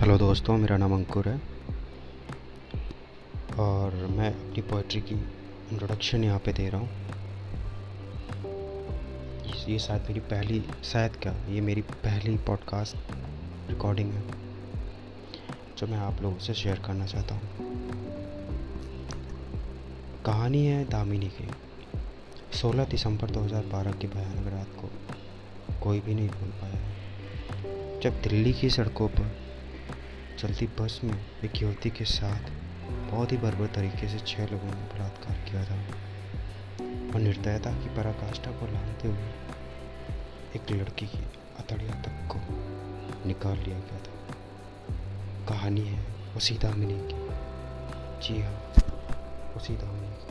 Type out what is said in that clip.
दोस्तों, मेरा नाम अंकुर है। और मैं अपनी पोइट्री की इंट्रोडक्शन यहाँ पे दे रहा हूँ। ये शायद मेरी पहली, शायद क्या, ये मेरी पहली पॉडकास्ट रिकॉर्डिंग है, जो मैं आप लोगों से शेयर करना चाहता हूँ। कहानी है दामिनी की। 16 दिसंबर 2012 की भयानक रात को कोई भी नहीं भूल पाया। जब दिल्ली की सड़कों पर चलती बस में एक युवती के साथ बहुत ही बर्बर तरीके से छह लोगों ने बलात्कार किया था और निर्दयता की पराकाष्ठा को लानते हुए एक लड़की की अतड़िया तक को निकाल लिया गया था। कहानी है उसी दामिनी की। जी हाँ उसी दामिनी